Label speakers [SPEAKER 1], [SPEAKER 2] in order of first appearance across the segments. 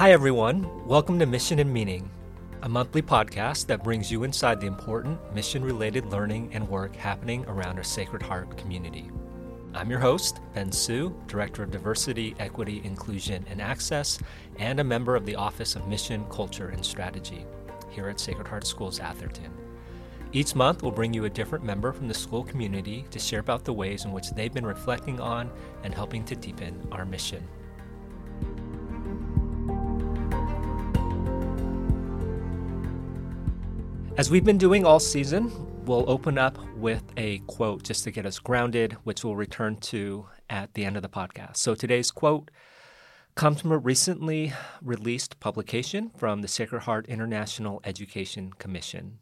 [SPEAKER 1] Hi, everyone. Welcome to Mission and Meaning, a monthly podcast that brings you inside the important mission related learning and work happening around our Sacred Heart community. I'm your host, Ben Su, Director of Diversity, Equity, Inclusion, and Access, and a member of the Office of Mission, Culture, and Strategy here at Sacred Heart Schools Atherton. Each month, we'll bring you a different member from the school community to share about the ways in which they've been reflecting on and helping to deepen our mission. As we've been doing all season, we'll open up with a quote just to get us grounded, which we'll return to at the end of the podcast. So today's quote comes from a recently released publication from the Sacred Heart International Education Commission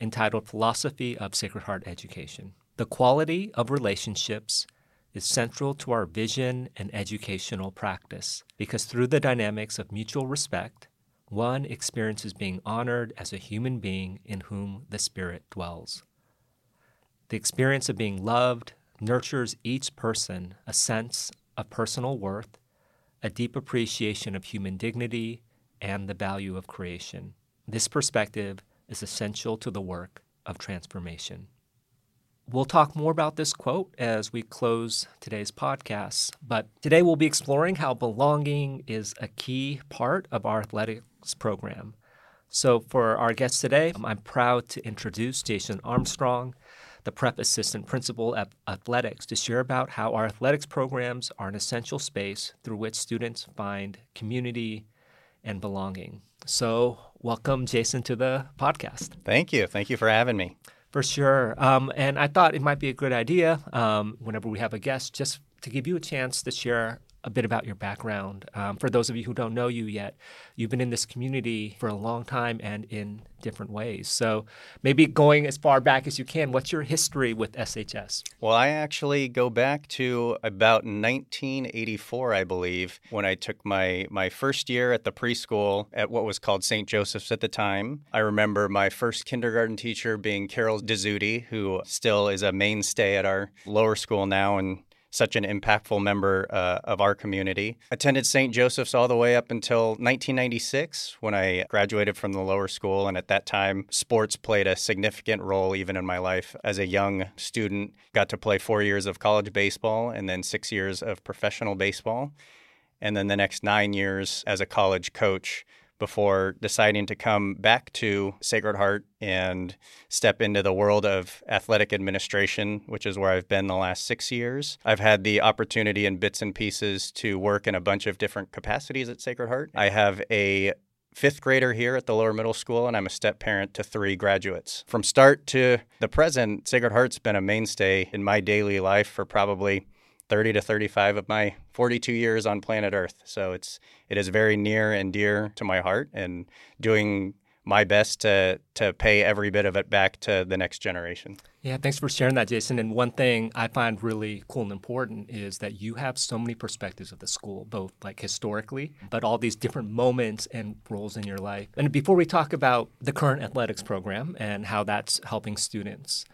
[SPEAKER 1] entitled Philosophy of Sacred Heart Education. The quality of relationships is central to our vision and educational practice because through the dynamics of mutual respect, one experiences being honored as a human being in whom the Spirit dwells. The experience of being loved nurtures each person a sense of personal worth, a deep appreciation of human dignity, and the value of creation. This perspective is essential to the work of transformation. We'll talk more about this quote as we close today's podcast, but today we'll be exploring how belonging is a key part of our athletics program. So, for our guest today, um, I'm proud to introduce Jason Armstrong, the Prep Assistant Principal at Athletics, to share about how our athletics programs are an essential space through which students find community and belonging. So, welcome, Jason, to the podcast.
[SPEAKER 2] Thank you. Thank you for having me.
[SPEAKER 1] For sure. Um, and I thought it might be a good idea um, whenever we have a guest just to give you a chance to share a bit about your background. Um, for those of you who don't know you yet, you've been in this community for a long time and in different ways. So maybe going as far back as you can, what's your history with SHS?
[SPEAKER 2] Well, I actually go back to about 1984, I believe, when I took my, my first year at the preschool at what was called St. Joseph's at the time. I remember my first kindergarten teacher being Carol Dizzuti, who still is a mainstay at our lower school now and such an impactful member uh, of our community. Attended St. Joseph's all the way up until 1996 when I graduated from the lower school. And at that time, sports played a significant role even in my life. As a young student, got to play four years of college baseball and then six years of professional baseball. And then the next nine years as a college coach before deciding to come back to Sacred Heart and step into the world of athletic administration, which is where I've been the last six years. I've had the opportunity in bits and pieces to work in a bunch of different capacities at Sacred Heart. I have a fifth grader here at the lower middle school, and I'm a step parent to three graduates. From start to the present, Sacred Heart's been a mainstay in my daily life for probably 30 to 35 of my 42 years on planet Earth. So it's it is very near and dear to my heart, and doing my best to to pay every bit of it back to the next generation.
[SPEAKER 1] Yeah, thanks for sharing that, Jason. And one thing I find really cool and important is that you have so many perspectives of the school, both like historically, but all these different moments and roles in your life. And before we talk about the current athletics program and how that's helping students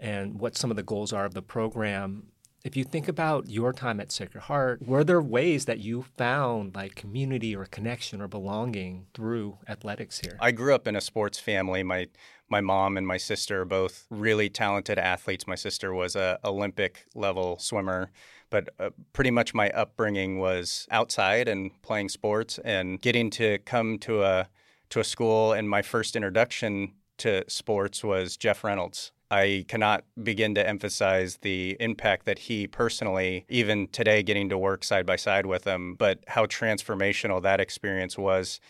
[SPEAKER 1] and what some of the goals are of the program, if you think about your time at Sacred Heart, were there ways that you found like community or connection or belonging through athletics here?
[SPEAKER 2] I grew up in a sports family. My my mom and my sister are both really talented athletes. My sister was a Olympic level swimmer, but uh, pretty much my upbringing was outside and playing sports and getting to come to a to a school and my first introduction to sports was Jeff Reynolds I cannot begin to emphasize the impact that he personally, even today, getting to work side by side with him, but how transformational that experience was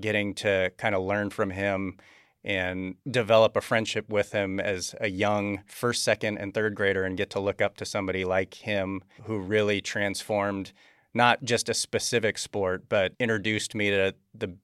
[SPEAKER 2] getting to kind of learn from him and develop a friendship with him as a young first, second, and third grader and get to look up to somebody like him who really transformed not just a specific sport, but introduced me to the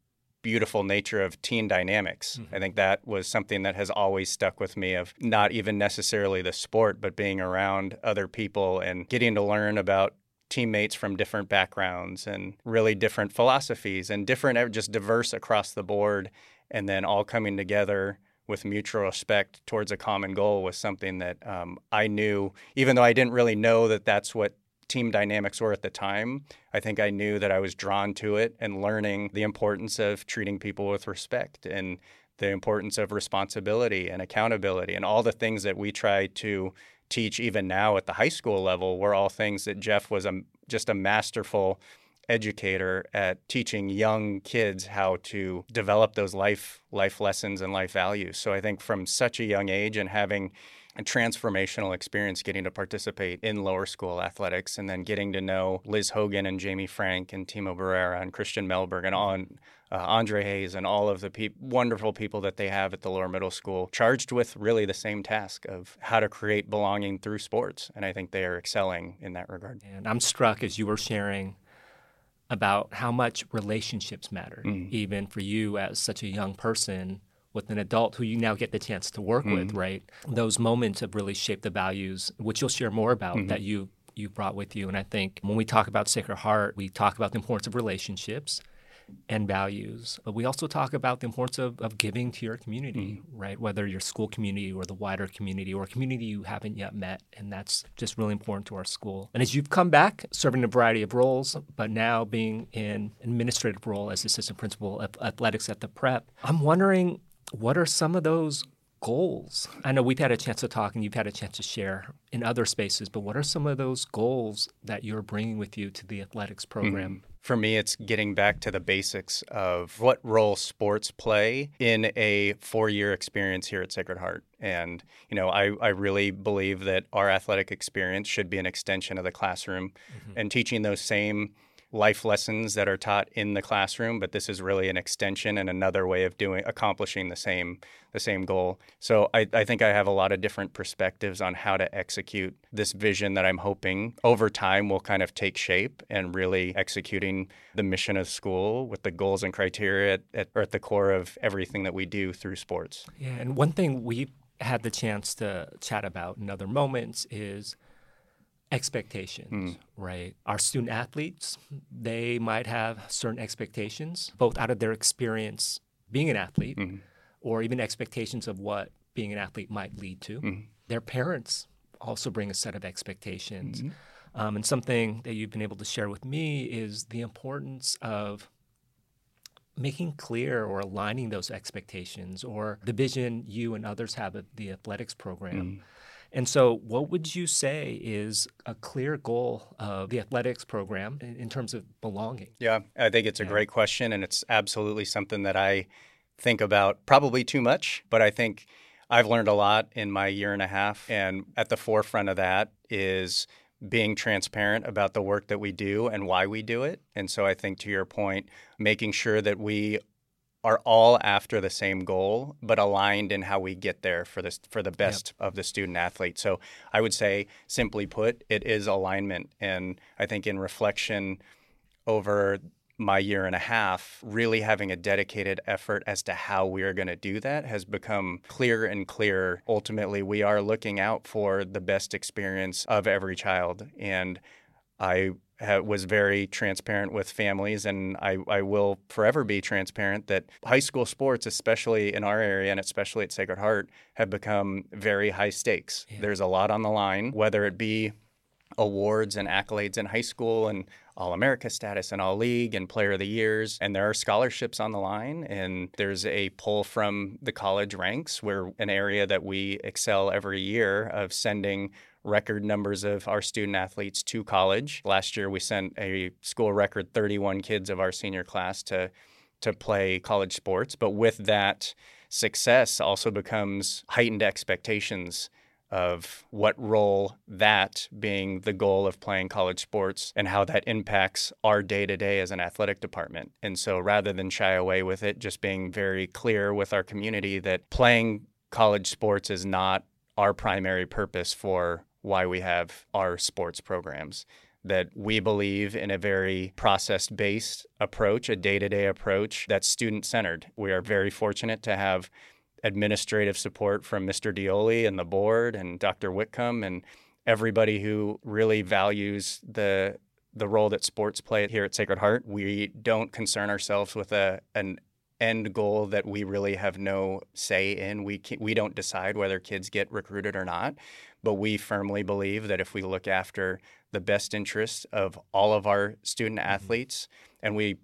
[SPEAKER 2] beautiful nature of teen dynamics. Mm-hmm. I think that was something that has always stuck with me of not even necessarily the sport, but being around other people and getting to learn about teammates from different backgrounds and really different philosophies and different just diverse across the board and then all coming together with mutual respect towards a common goal was something that um, I knew, even though I didn't really know that that's what team dynamics were at the time, I think I knew that I was drawn to it and learning the importance of treating people with respect and the importance of responsibility and accountability and all the things that we try to teach even now at the high school level were all things that Jeff was a, just a masterful educator at teaching young kids how to develop those life life lessons and life values. So I think from such a young age and having a transformational experience getting to participate in lower school athletics and then getting to know Liz Hogan and Jamie Frank and Timo Barrera and Christian Melberg and on uh, Andre Hayes and all of the pe- wonderful people that they have at the lower middle school charged with really the same task of how to create belonging through sports. And I think they are excelling in that regard.
[SPEAKER 1] And I'm struck as you were sharing about how much relationships matter, mm. even for you as such a young person with an adult who you now get the chance to work mm-hmm. with, right? Those moments have really shaped the values, which you'll share more about mm-hmm. that you you brought with you. And I think when we talk about Sacred Heart, we talk about the importance of relationships and values. But we also talk about the importance of, of giving to your community, mm-hmm. right? Whether your school community or the wider community or a community you haven't yet met. And that's just really important to our school. And as you've come back, serving a variety of roles, but now being in administrative role as assistant principal of athletics at the prep, I'm wondering what are some of those goals? I know we've had a chance to talk and you've had a chance to share in other spaces, but what are some of those goals that you're bringing with you to the athletics program?
[SPEAKER 2] Mm-hmm. For me, it's getting back to the basics of what role sports play in a four year experience here at Sacred Heart. And, you know, I, I really believe that our athletic experience should be an extension of the classroom mm-hmm. and teaching those same life lessons that are taught in the classroom, but this is really an extension and another way of doing accomplishing the same the same goal. So I, I think I have a lot of different perspectives on how to execute this vision that I'm hoping over time will kind of take shape and really executing the mission of school with the goals and criteria at, at, at the core of everything that we do through sports.
[SPEAKER 1] Yeah, and one thing we had the chance to chat about in other moments is expectations, mm. right? Our student athletes, they might have certain expectations, both out of their experience being an athlete mm-hmm. or even expectations of what being an athlete might lead to. Mm-hmm. Their parents also bring a set of expectations. Mm-hmm. Um, and something that you've been able to share with me is the importance of making clear or aligning those expectations or the vision you and others have of the athletics program mm. And so, what would you say is a clear goal of the athletics program in terms of belonging?
[SPEAKER 2] Yeah, I think it's a yeah. great question, and it's absolutely something that I think about probably too much, but I think I've learned a lot in my year and a half. And at the forefront of that is being transparent about the work that we do and why we do it. And so I think to your point, making sure that we are all after the same goal, but aligned in how we get there for this for the best yep. of the student athlete. So I would say, simply put, it is alignment. And I think in reflection over my year and a half, really having a dedicated effort as to how we are going to do that has become clearer and clearer. Ultimately, we are looking out for the best experience of every child. And I was very transparent with families, and I, I will forever be transparent that high school sports, especially in our area and especially at Sacred Heart, have become very high stakes. Yeah. There's a lot on the line, whether it be awards and accolades in high school and All America status and All League and Player of the Years. And there are scholarships on the line. And there's a pull from the college ranks, where an area that we excel every year of sending record numbers of our student athletes to college. Last year, we sent a school record 31 kids of our senior class to to play college sports. But with that success, also becomes heightened expectations of what role that being the goal of playing college sports and how that impacts our day to day as an athletic department. And so rather than shy away with it, just being very clear with our community that playing college sports is not our primary purpose for why we have our sports programs. That we believe in a very process based approach, a day to day approach that's student centered. We are very fortunate to have administrative support from Mr. Dioli and the board and Dr. Whitcomb and everybody who really values the the role that sports play here at Sacred Heart. We don't concern ourselves with a an end goal that we really have no say in. We we don't decide whether kids get recruited or not, but we firmly believe that if we look after the best interests of all of our student mm-hmm. athletes and we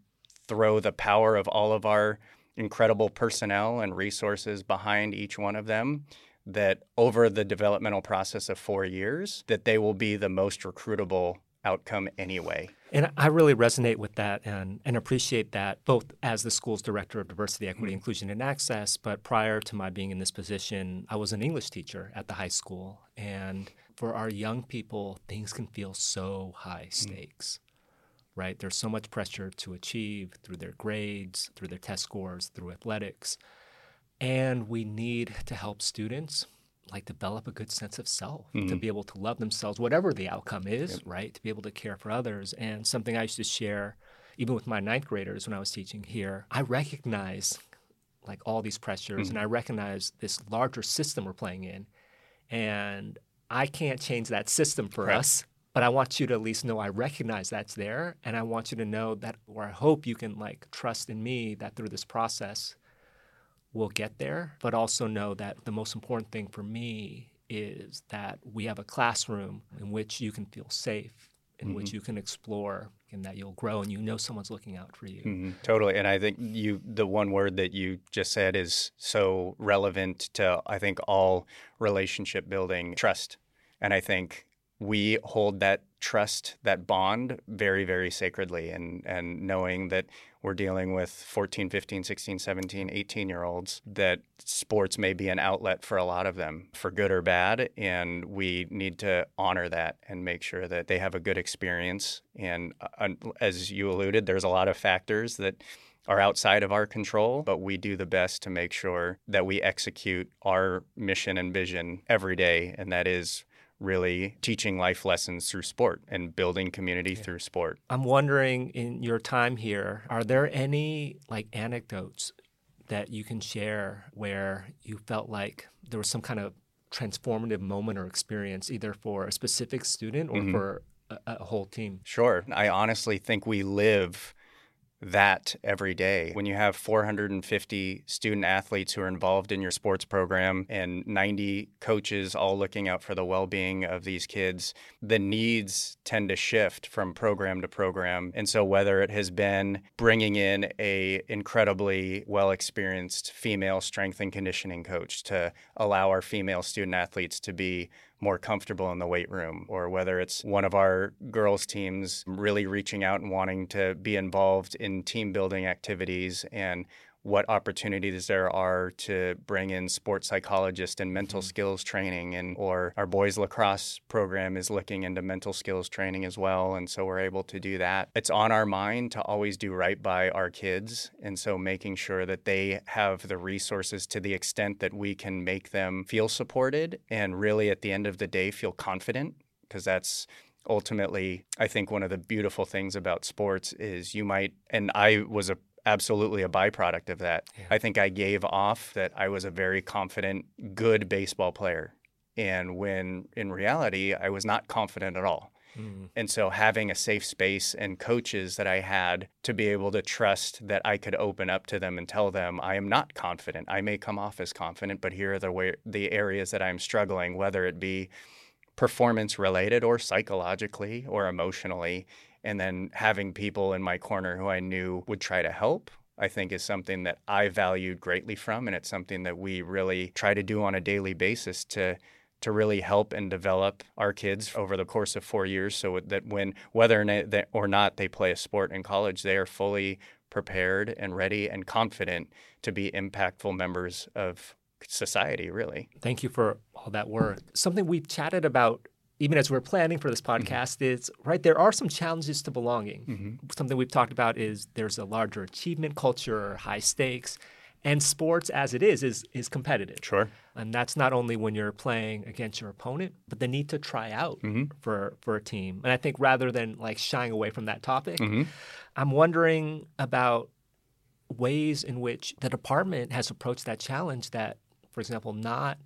[SPEAKER 2] throw the power of all of our incredible personnel and resources behind each one of them that over the developmental process of 4 years that they will be the most recruitable outcome anyway.
[SPEAKER 1] And I really resonate with that and, and appreciate that both as the school's director of diversity, equity, mm-hmm. inclusion, and access. But prior to my being in this position, I was an English teacher at the high school. And for our young people, things can feel so high mm. stakes, mm-hmm. right? There's so much pressure to achieve through their grades, through their test scores, through athletics. And we need to help students like develop a good sense of self mm-hmm. to be able to love themselves whatever the outcome is yep. right to be able to care for others and something i used to share even with my ninth graders when i was teaching here i recognize like all these pressures mm-hmm. and i recognize this larger system we're playing in and i can't change that system for right. us but i want you to at least know i recognize that's there and i want you to know that or i hope you can like trust in me that through this process we'll get there, but also know that the most important thing for me is that we have a classroom in which you can feel safe, in mm-hmm. which you can explore, and that you'll grow and you know someone's looking out for you.
[SPEAKER 2] Mm-hmm. Totally. And I think you the one word that you just said is so relevant to I think all relationship building, trust. And I think we hold that trust, that bond very, very sacredly. And, and knowing that we're dealing with 14, 15, 16, 17, 18 year olds, that sports may be an outlet for a lot of them, for good or bad. And we need to honor that and make sure that they have a good experience. And uh, as you alluded, there's a lot of factors that are outside of our control, but we do the best to make sure that we execute our mission and vision every day. And that is really teaching life lessons through sport and building community yeah. through sport.
[SPEAKER 1] I'm wondering in your time here, are there any like anecdotes that you can share where you felt like there was some kind of transformative moment or experience either for a specific student or mm-hmm. for a, a whole team?
[SPEAKER 2] Sure. I honestly think we live that every day. When you have 450 student athletes who are involved in your sports program and 90 coaches all looking out for the well being of these kids, the needs tend to shift from program to program. And so, whether it has been bringing in a incredibly well experienced female strength and conditioning coach to allow our female student athletes to be more comfortable in the weight room, or whether it's one of our girls' teams really reaching out and wanting to be involved in team building activities and what opportunities there are to bring in sports psychologists and mental mm-hmm. skills training and or our boys lacrosse program is looking into mental skills training as well and so we're able to do that it's on our mind to always do right by our kids and so making sure that they have the resources to the extent that we can make them feel supported and really at the end of the day feel confident because that's ultimately i think one of the beautiful things about sports is you might and i was a absolutely a byproduct of that. Yeah. I think I gave off that I was a very confident, good baseball player. And when in reality, I was not confident at all. Mm. And so having a safe space and coaches that I had to be able to trust that I could open up to them and tell them I am not confident. I may come off as confident, but here are the way, the areas that I'm struggling, whether it be performance related or psychologically or emotionally and then having people in my corner who I knew would try to help I think is something that I valued greatly from and it's something that we really try to do on a daily basis to to really help and develop our kids over the course of 4 years so that when whether or not they play a sport in college they are fully prepared and ready and confident to be impactful members of society really.
[SPEAKER 1] Thank you for all that work. Something we've chatted about even as we're planning for this mm-hmm. podcast, mm-hmm. is right there are some challenges to belonging. Mm-hmm. Something we've talked about is there's a larger achievement culture, high stakes, and sports as it is is is competitive.
[SPEAKER 2] Sure.
[SPEAKER 1] And that's not only when you're playing against your opponent, but the need to try out mm-hmm. for for a team. And I think rather than like shying away from that topic, mm-hmm. I'm wondering about ways in which the department has approached that challenge that, for example, not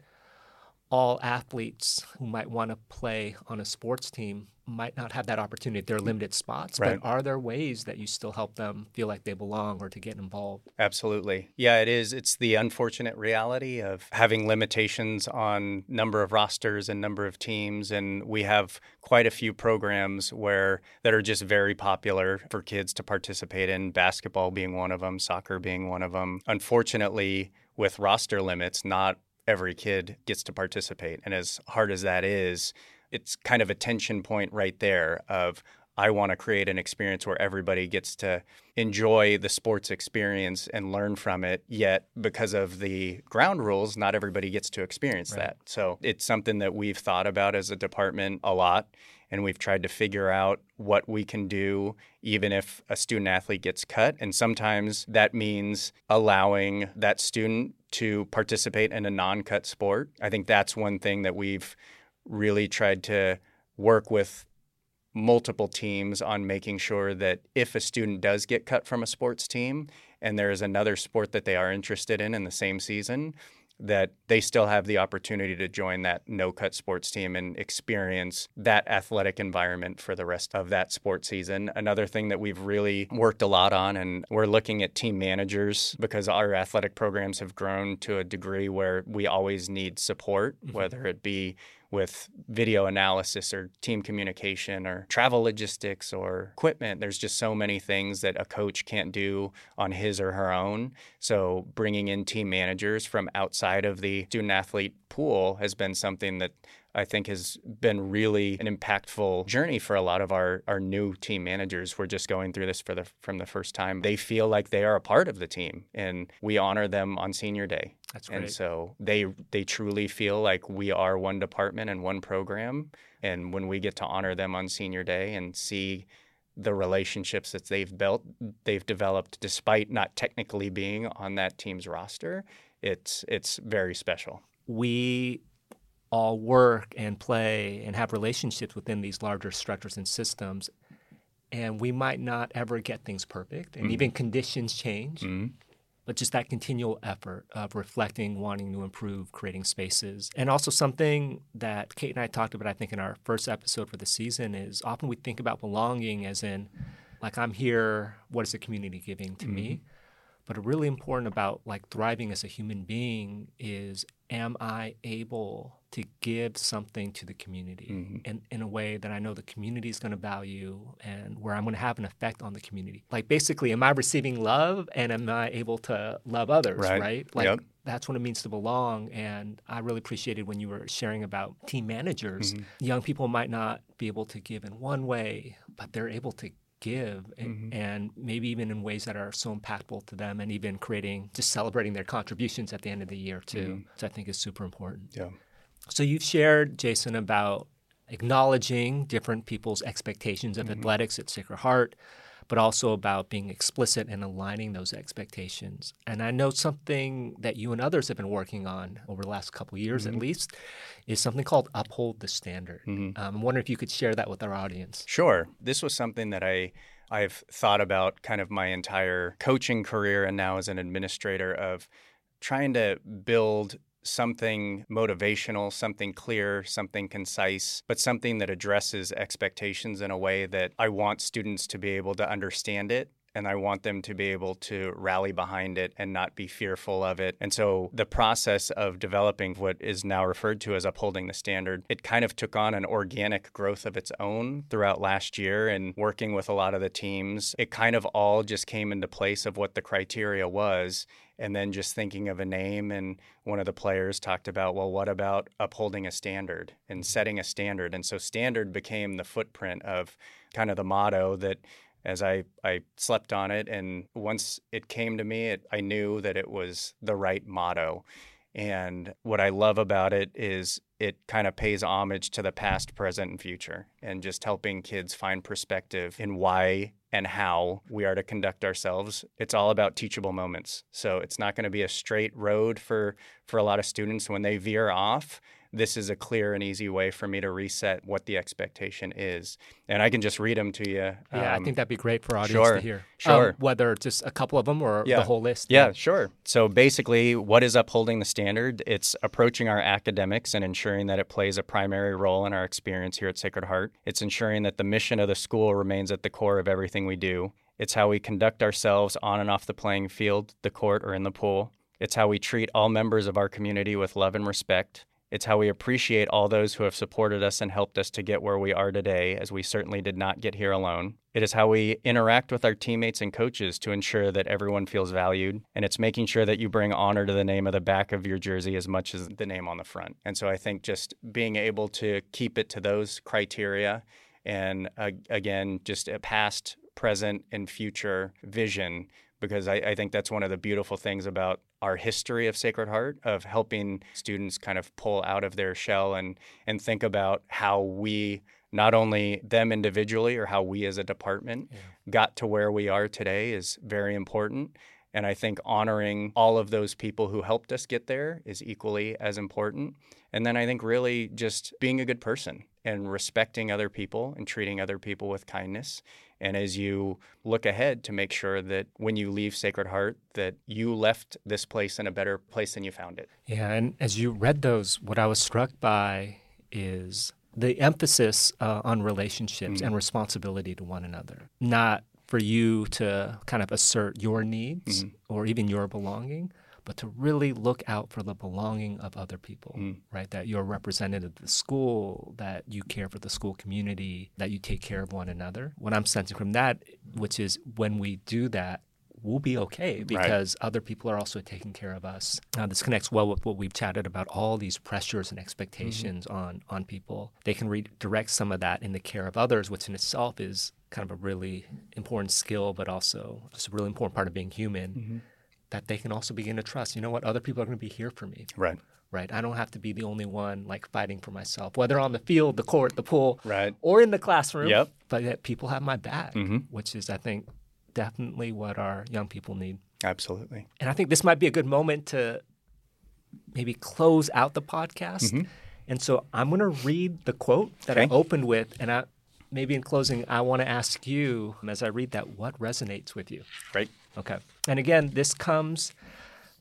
[SPEAKER 1] all athletes who might want to play on a sports team might not have that opportunity. There are limited spots,
[SPEAKER 2] Right.
[SPEAKER 1] but are there ways that you still help them feel like they belong or to get involved?
[SPEAKER 2] Absolutely. Yeah, it is. It's the unfortunate reality of having limitations on number of rosters and number of teams and we have quite a few programs where that are just very popular for kids to participate in, basketball being one of them, soccer being one of them. Unfortunately, with roster limits, not every kid gets to participate. And as hard as that is, it's kind of a tension point right there of I want to create an experience where everybody gets to enjoy the sports experience and learn from it. Yet, because of the ground rules, not everybody gets to experience
[SPEAKER 1] Right.
[SPEAKER 2] that. So, it's something that we've thought about as a department a lot. And we've tried to figure out what we can do, even if a student athlete gets cut. And sometimes that means allowing that student to participate in a non cut sport. I think that's one thing that we've really tried to work with multiple teams on making sure that if a student does get cut from a sports team and there is another sport that they are interested in in the same season, that they still have the opportunity to join that no cut sports team and experience that athletic environment for the rest of that sports season. Another thing that we've really worked a lot on, and we're looking at team managers because our athletic programs have grown to a degree where we always need support, mm-hmm. whether it be with video analysis or team communication or travel logistics or equipment. There's just so many things that a coach can't do on his or her own. So, bringing in team managers from outside of the student athlete pool has been something that I think has been really an impactful journey for a lot of our, our new team managers. We're just going through this for the from the first time. They feel like they are a part of the team and we honor them on senior day.
[SPEAKER 1] That's
[SPEAKER 2] right.
[SPEAKER 1] And
[SPEAKER 2] so they they truly feel like we are one department and one program. And when we get to honor them on senior day and see the relationships that they've built, they've developed despite not technically being on that team's roster, it's it's very special.
[SPEAKER 1] we all work and play and have relationships within these larger structures and systems. And we might not ever get things perfect, and even conditions change.
[SPEAKER 2] Mhm.
[SPEAKER 1] But just that continual effort of reflecting, wanting to improve, creating spaces. And also, something that Kate and I talked about, I think, in our first episode for the season is often we think about belonging as in, like, I'm here, what is the community giving to me? But really important about like thriving as a human being is am I able to give something to the community
[SPEAKER 2] Mm-hmm.
[SPEAKER 1] in, in a way that I know the community is going to value and where I'm going to have an effect on the community? Like basically, am I receiving love and am I able to love others,
[SPEAKER 2] Right.
[SPEAKER 1] right? Like
[SPEAKER 2] Yep.
[SPEAKER 1] that's what it means to belong. And I really appreciated when you were sharing about team managers.
[SPEAKER 2] Mm-hmm.
[SPEAKER 1] Young people might not be able to give in one way, but they're able to give and,
[SPEAKER 2] Mm-hmm.
[SPEAKER 1] and maybe even in ways that are so impactful to them and even creating just celebrating their contributions at the end of the year too
[SPEAKER 2] Mm-hmm.
[SPEAKER 1] which i think is super important
[SPEAKER 2] Yeah.
[SPEAKER 1] So you've shared jason about acknowledging different people's expectations
[SPEAKER 2] Mm-hmm.
[SPEAKER 1] of athletics at sacred heart but also about being explicit and aligning those expectations and i know something that you and others have been working on over the last couple years
[SPEAKER 2] Mm-hmm.
[SPEAKER 1] at least is something called uphold the standard um, i'm wondering if you could share that with our audience
[SPEAKER 2] Sure. This was something that I I've thought about kind of my entire coaching career and now as an administrator of trying to build something motivational, something clear, something concise, but something that addresses expectations in a way that I want students to be able to understand it and I want them to be able to rally behind it and not be fearful of it. And so the process of developing what is now referred to as upholding the standard, it kind of took on an organic growth of its own throughout last year and working with a lot of the teams. It kind of all just came into place of what the criteria was and then just thinking of a name and one of the players talked about well what about upholding a standard and setting a standard and so standard became the footprint of kind of the motto that as I, I slept on it and once it came to me it, i knew that it was the right motto. And what i love about it is it kind of pays homage to the past present and future and just helping kids find perspective in why and how we are to conduct ourselves. It's all about teachable moments. So it's not going to be a straight road for for a lot of students when they veer off this is a clear and easy way for me to reset what the expectation is. And I can just read them to you.
[SPEAKER 1] Yeah, um, I think that'd be great for audience
[SPEAKER 2] sure,
[SPEAKER 1] to hear.
[SPEAKER 2] Sure.
[SPEAKER 1] Um, whether just a couple of them or
[SPEAKER 2] yeah.
[SPEAKER 1] the whole list.
[SPEAKER 2] Yeah, yeah, sure. So basically, what is upholding the standard? It's approaching our academics and ensuring that it plays a primary role in our experience here at Sacred Heart. It's ensuring that the mission of the school remains at the core of everything we do. It's how we conduct ourselves on and off the playing field, the court, or in the pool. It's how we treat all members of our community with love and respect. It's how we appreciate all those who have supported us and helped us to get where we are today, as we certainly did not get here alone. It is how we interact with our teammates and coaches to ensure that everyone feels valued. And it's making sure that you bring honor to the name of the back of your jersey as much as the name on the front. And so I think just being able to keep it to those criteria and uh, again, just a past, present, and future vision because I, I, think that's one of the beautiful things about our history of Sacred Heart of helping students kind of pull out of their shell and and think about how we not only them individually or how we as a department yeah. got to where we are today is very important. And I think honoring all of those people who helped us get there is equally as important. And then I think really just being a good person and respecting other people and treating other people with kindness and as you look ahead to make sure that when you leave Sacred Heart that you left this place in a better place than you found it.
[SPEAKER 1] Yeah, and as you read those what I was struck by is the emphasis uh, on relationships mm-hmm. and responsibility to one another. Not for you to kind of assert your needs mm-hmm. or even your belonging, but to really look out for the belonging of other people, mm. right? That you're representative of the school, that you care for the school community, that you take care of one another. What I'm sensing from that, which is when we do that, we'll be okay because right. other people are also taking care of us. Now, this connects well with what we've chatted about all these pressures and expectations mm-hmm. on, on people. They can redirect some of that in the care of others, which in itself is kind of a really important skill, but also just a really important part of being human. Mm-hmm that they can also begin to trust. You know what? Other people are going to be here for me.
[SPEAKER 2] Right.
[SPEAKER 1] Right. I don't have to be the only one like fighting for myself, whether on the field, the court, the pool,
[SPEAKER 2] right,
[SPEAKER 1] or in the classroom.
[SPEAKER 2] Yep.
[SPEAKER 1] But that people have my back,
[SPEAKER 2] mm-hmm.
[SPEAKER 1] which is, I think, definitely what our young people need.
[SPEAKER 2] Absolutely.
[SPEAKER 1] And I think this might be a good moment to maybe close out the podcast. Mm-hmm. And so I'm going to read the quote that okay. I opened with, and I, maybe in closing, I want to ask you, as I read that, what resonates with you?
[SPEAKER 2] Great.
[SPEAKER 1] Okay. And again, this comes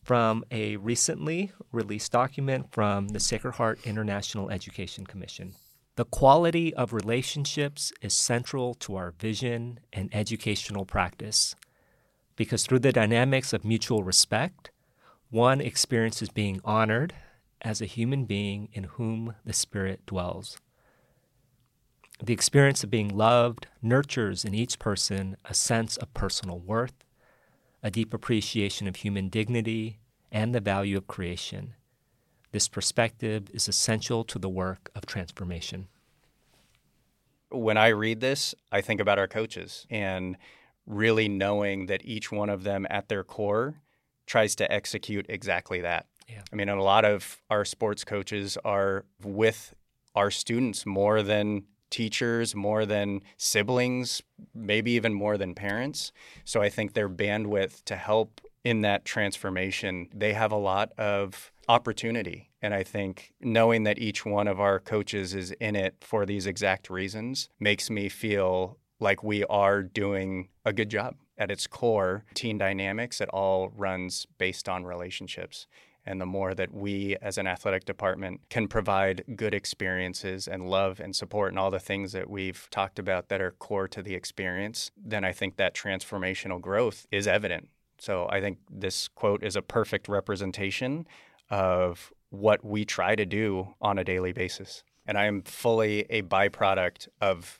[SPEAKER 1] from a recently released document from the Sacred Heart International Education Commission. The quality of relationships is central to our vision and educational practice because through the dynamics of mutual respect, one experiences being honored as a human being in whom the Spirit dwells. The experience of being loved nurtures in each person a sense of personal worth a deep appreciation of human dignity and the value of creation. This perspective is essential to the work of transformation.
[SPEAKER 2] When I read this, I think about our coaches and really knowing that each one of them at their core tries to execute exactly that.
[SPEAKER 1] Yeah.
[SPEAKER 2] I mean, a lot of our sports coaches are with our students more than teachers more than siblings, maybe even more than parents. So I think their bandwidth to help in that transformation, they have a lot of opportunity. And I think knowing that each one of our coaches is in it for these exact reasons makes me feel like we are doing a good job. At its core, teen dynamics, it all runs based on relationships. And the more that we as an athletic department can provide good experiences and love and support and all the things that we've talked about that are core to the experience, then I think that transformational growth is evident. So I think this quote is a perfect representation of what we try to do on a daily basis. And I am fully a byproduct of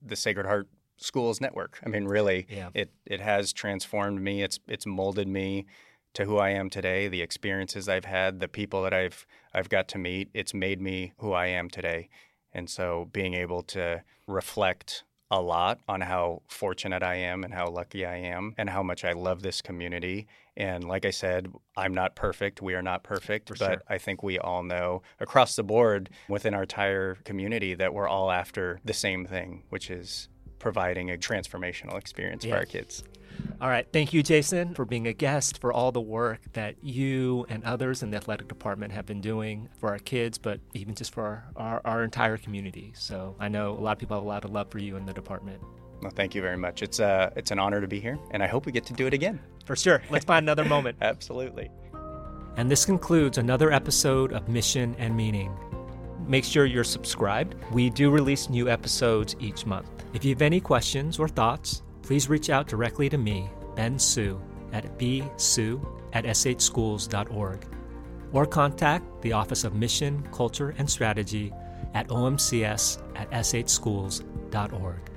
[SPEAKER 2] the Sacred Heart Schools network. I mean, really,
[SPEAKER 1] yeah.
[SPEAKER 2] it it has transformed me. It's it's molded me to who I am today, the experiences I've had, the people that I've I've got to meet, it's made me who I am today. And so being able to reflect a lot on how fortunate I am and how lucky I am and how much I love this community. And like I said, I'm not perfect. We are not perfect,
[SPEAKER 1] For
[SPEAKER 2] but
[SPEAKER 1] sure.
[SPEAKER 2] I think we all know across the board within our entire community that we're all after the same thing, which is providing a transformational experience
[SPEAKER 1] yeah.
[SPEAKER 2] for our kids.
[SPEAKER 1] All right. Thank you, Jason, for being a guest, for all the work that you and others in the athletic department have been doing for our kids, but even just for our, our, our entire community. So I know a lot of people have a lot of love for you in the department.
[SPEAKER 2] Well, thank you very much. It's, uh, it's an honor to be here, and I hope we get to do it again.
[SPEAKER 1] For sure. Let's find another moment.
[SPEAKER 2] Absolutely.
[SPEAKER 1] And this concludes another episode of Mission and Meaning. Make sure you're subscribed. We do release new episodes each month. If you have any questions or thoughts, please reach out directly to me, Ben Su, at bsu at shschools.org, or contact the Office of Mission, Culture, and Strategy at omcs at shschools.org.